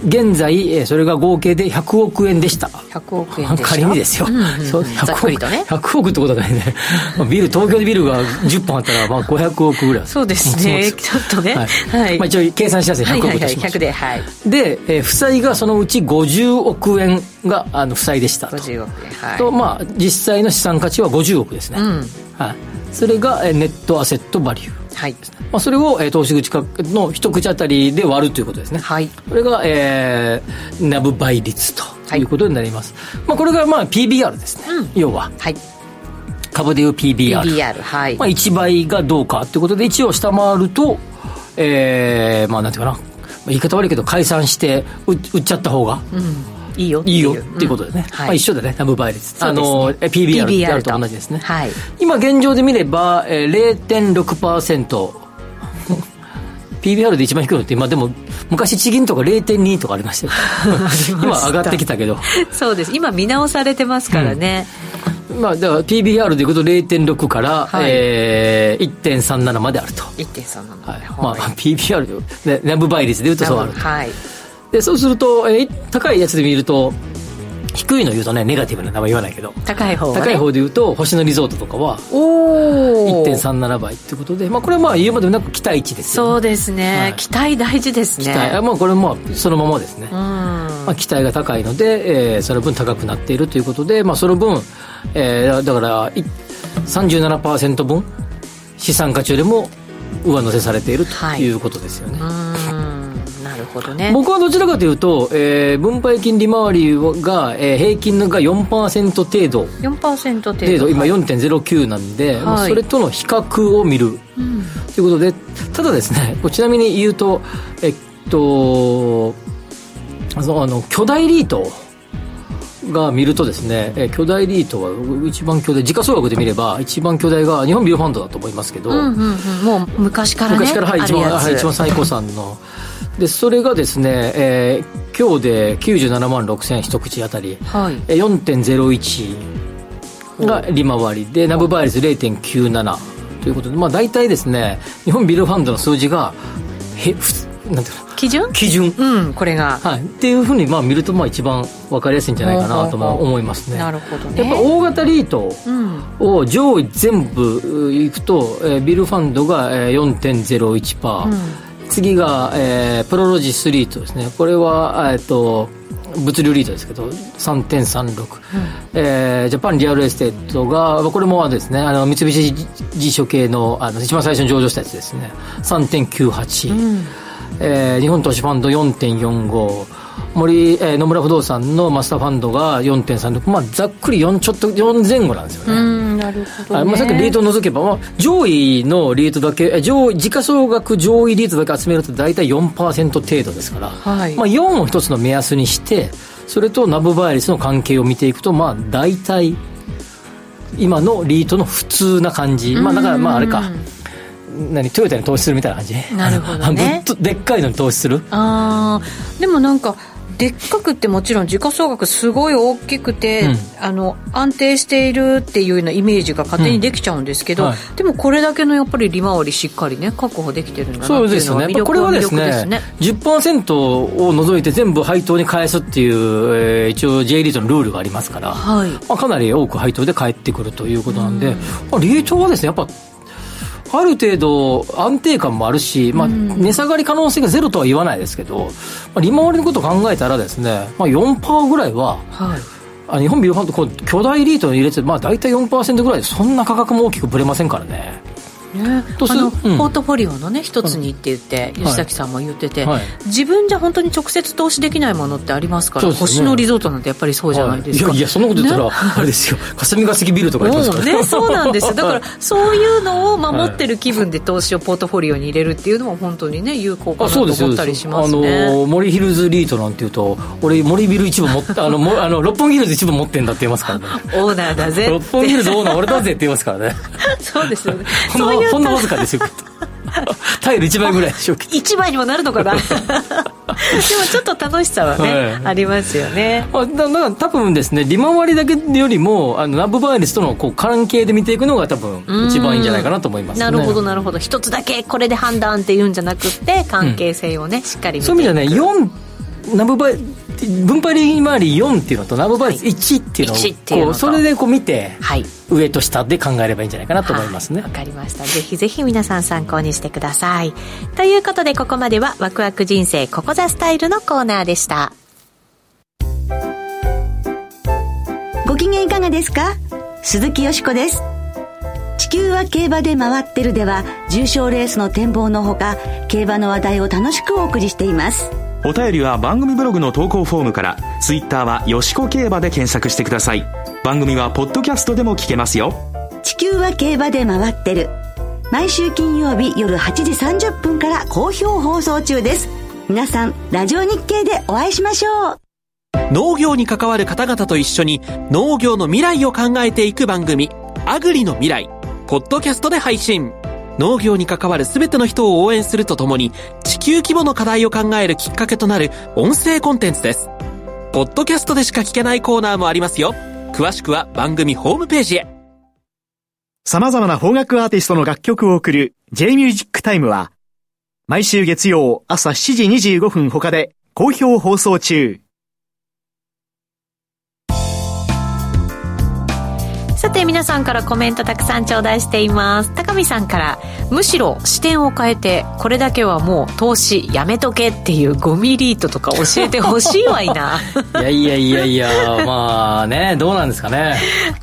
現在、えーそれが合計で100億円でした。100億円仮にですよ。うんうんうんそうざっくりとね100億ってことはないね。ま [laughs] あビル、東京でビルが10本あったら、まあ500億ぐらい。そうですねちょっとねはい。はいまあ一応計算しやすい100はいはいはい億としましょう100ではいで、えー負債がそのうち50億円があの負債でしたと。50億円はいと、まあ、実際の資産価値は50億ですね。うんはい。それが、えーネットアセットバリュー。はいまあ、それを、えー投資口の一口当たりで割るということですね。はいこれが、えー、ナブ倍率ということになります。まあ、これが、まあ、PBR ですね。要は、はい株でいう PBR。PBR はい、まあ、1倍がどうかということで、1を下回ると、えー、まあ、なんていうかな。まあ言い方悪いけど、解散して売売っちゃった方がいいよっていいようっていうことですね。はいまあ、一緒だね、ナブ倍率。ねあの、え PBR, と同じですね。はい今現状で見れば、えー、0.6%。[laughs] PBR で一番低いのって、まあでも、昔地銀とか0.2とかありましたよ。[laughs] 今上がってきたけど。そうです今見直されてますからね、まあ、だから PBR でいくと0.6から、はいえー、1.37まであると。1.3なのはい。まあ、PBR で、ね、ナブ倍率で言うとそうあると。はいで、そうすると、えー高いやつで見ると、低いの言うとね、ネガティブな名前言わないけど、高い方は、ね、高い方で言うと、星野リゾートとかは、おお1.37倍ってことで、まあ、これはまあ言うまでもなく期待値ですよ、そうですね、はい。期待大事ですね。期待。あまあこれもまあそのままですね、うん。まあ、期待が高いので、えーその分高くなっているということで、まあ、その分、えーだからい37%分資産価値よりも上乗せされているとはい。いうことですよね、うんなるほどね。僕はどちらかというと、えー分配金利回りが、えー平均が4%程度。4%程度。程度。今はい。4.09なんで、まあはいそれとの比較を見る。ということでただですねちなみに言うとえっとあのあの巨大リートが見るとですね、え巨大リートは一番巨大時価総額で見れば一番巨大が日本ビルファンドだと思いますけど、うんうんうん、もう昔からね昔から、はい、一番はい一番最高産のでそれがですね、えー今日で97万6000一口当たり、はい。えー4.01が利回り。でナブ倍率0.97ということで、まあ、大体ですね日本ビルファンドの数字がへふなんていうの？基準？基準、うんこれが。はい、っていうふうにまあ見るとまあ一番分かりやすいんじゃないかなとも思いますね。なるほどね。やっぱ大型リートうん。を上位全部いくと、えービルファンドがえー4.01%、次が、えープロロジスリートですね。これは、えー、と物流リートですけど3.36、えージャパンリアルエステートがこれもあれですね。あの三菱地所系のあの一番最初に上場したやつですね。3.98、えー日本都市ファンド4.45森、えー野村不動産のマスターファンドが4.36まあざっくり4ちょっと4前後なんですよね、うんなるほど、ね。はいまあ、さっきリートを除けば、まあ、上位のリートだけ、え上位、時価総額上位リートだけ集めると大体4%程度ですから、はい。まあ、4を一つの目安にして、それとナブバイアリスの関係を見ていくとまあ大体今のリートの普通な感じ、まあだからまああれか何トヨタに投資するみたいな感じ？なるほどね。ぶっとでっかいのに投資する？ああでもなんかでっかくってもちろん時価総額すごい大きくて、うん。あの安定しているっていうようなイメージが勝手にできちゃうんですけど、うん。はい。でもこれだけのやっぱり利回りしっかりね確保できてるんだなそうですね。これはです魅力ね10%を除いて全部配当に返すっていう、えー一応 J リートのルールがありますから、はい。まあ、かなり多く配当で返ってくるということなんで、まあ、リートはですねやっぱある程度安定感もあるし、まあ、値下がり可能性がゼロとは言わないですけど、まあ、利回りのことを考えたらですね、まあ、4%ぐらいははい。あ日本ビルファンドこう巨大リートに入れて、まあ、大体4%ぐらいでそんな価格も大きくぶれませんからねね、あの、うん。ポートフォリオのね一つにって言って、い。吉崎さんも言ってて、はい。自分じゃ本当に直接投資できないものってありますから、ね。星野リゾートなんてやっぱりそうじゃないですか、はいいやいやそんなこと言ったら、ねあれですよ。霞が関ビルとか言ってますから。うん。ね、そうなんですよ。[laughs] だからそういうのを守ってる気分で投資をポートフォリオに入れるっていうのも本当にね有効かなと思ったりしますあねの森ヒルズリートなんていうと俺森ビル一部持ってあのもあの六本木ヒルズ一部持ってんだって言いますからね。[laughs] オーナーだぜ六本木ヒルズオーナー俺だぜって言いますからね。[laughs] そうですよね。そういうほんのわずかですよ。タイル1枚ぐらいでしょうけど。一枚にもなるのかな。[laughs] でもちょっと楽しさはね、はい。ありますよね。あだだから多分ですね利回りだけよりもあのナブバイリスとのこう関係で見ていくのが多分一番いいんじゃないかなと思いますね。なるほどなるほど。一つだけこれで判断っていうんじゃなくって関係性をね、しっかり見てそういう意味ではね4ナブバイ分配利回り4っていうのとナブバイリス1っていうのを1っていうそれでこう見てはい。上と下で考えればいいんじゃないかなと思いますね。わかりました。ぜひぜひ皆さん参考にしてください。ということでここまではワクワク人生ここザスタイルのコーナーでした。ご機嫌いかがですか？鈴木よしこです。地球は競馬で回ってるでは、重賞レースの展望のほか、競馬の話題を楽しくお送りしています。お便りは番組ブログの投稿フォームから、ツイッターはよしこ競馬で検索してください。番組はポッドキャストでも聞けますよ。地球は競馬で回ってる。毎週金曜日夜8時30分から好評放送中です。皆さん、ラジオ日経でお会いしましょう。農業に関わる方々と一緒に農業の未来を考えていく番組「アグリの未来」ポッドキャストで配信農業に関わる全ての人を応援するとともに地球規模の課題を考えるきっかけとなる音声コンテンツです。ポッドキャストでしか聞けないコーナーもありますよ。詳しくは番組ホームページへ。様々な邦楽アーティストの楽曲を送る J-Music Time は、毎週月曜朝7時25分他で好評放送中。さて皆さんからコメントたくさん頂戴しています。高見さんからむしろ視点を変えてこれだけはもう投資やめとけっていうゴミリートとか教えてほしいわいな。[laughs] いやいやいやいやまあねどうなんですかね。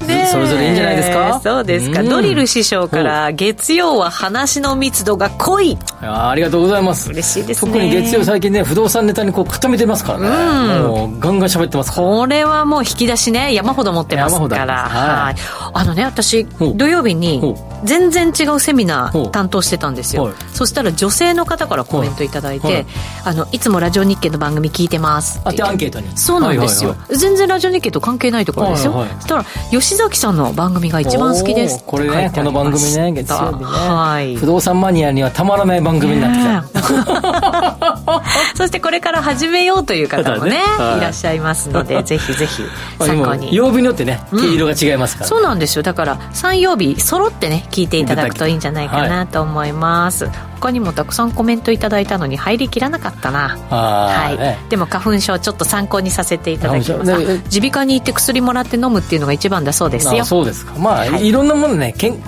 ねえそれぞれいいんじゃないですか？そうですか、うん。ドリル師匠から月曜は話の密度が濃い。あありがとうございます。嬉しいですね。特に月曜最近ね不動産ネタにこう固めてますからね、うん。もうガンガン喋ってますこれはもう引き出しね山ほど持ってますから。はいあのね私土曜日に全然違うセミナー担当してたんですよ、はい。そしたら女性の方からコメントいただいて、はい。はいあのいつもラジオ日経の番組聞いてますあって。アンケートにそうなんですよ、はいはい全然ラジオ日経と関係ないところですよ、はいはいそしたら吉崎さんの番組が一番好きですこれねこの番組ね月曜日ね、はい。不動産マニアにはたまらない番組になってきた、[laughs] そしてこれから始めようという方もねね。はい。いらっしゃいますのでぜひぜひ参考に。曜日によってね毛色が違いますから、そうなんですよ。だから3曜日揃ってね聞いていただくといいんじゃないかなと思います、他にもたくさんコメントいただいたのに入りきらなかったな。はい、ね。でも花粉症ちょっと参考にさせていただきます。耳鼻科に行って薬もらって飲むっていうのが一番だそうですよ。あそうですか。まあ、はい。い、ろんなものねけん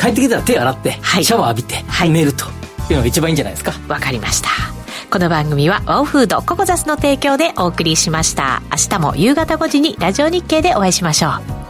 帰ってきたら手洗って、シャワー浴びて、寝るというのが一番いいんじゃないですか。わかりました。この番組はワオフードココザスの提供でお送りしました。明日も夕方5時にラジオ日経でお会いしましょう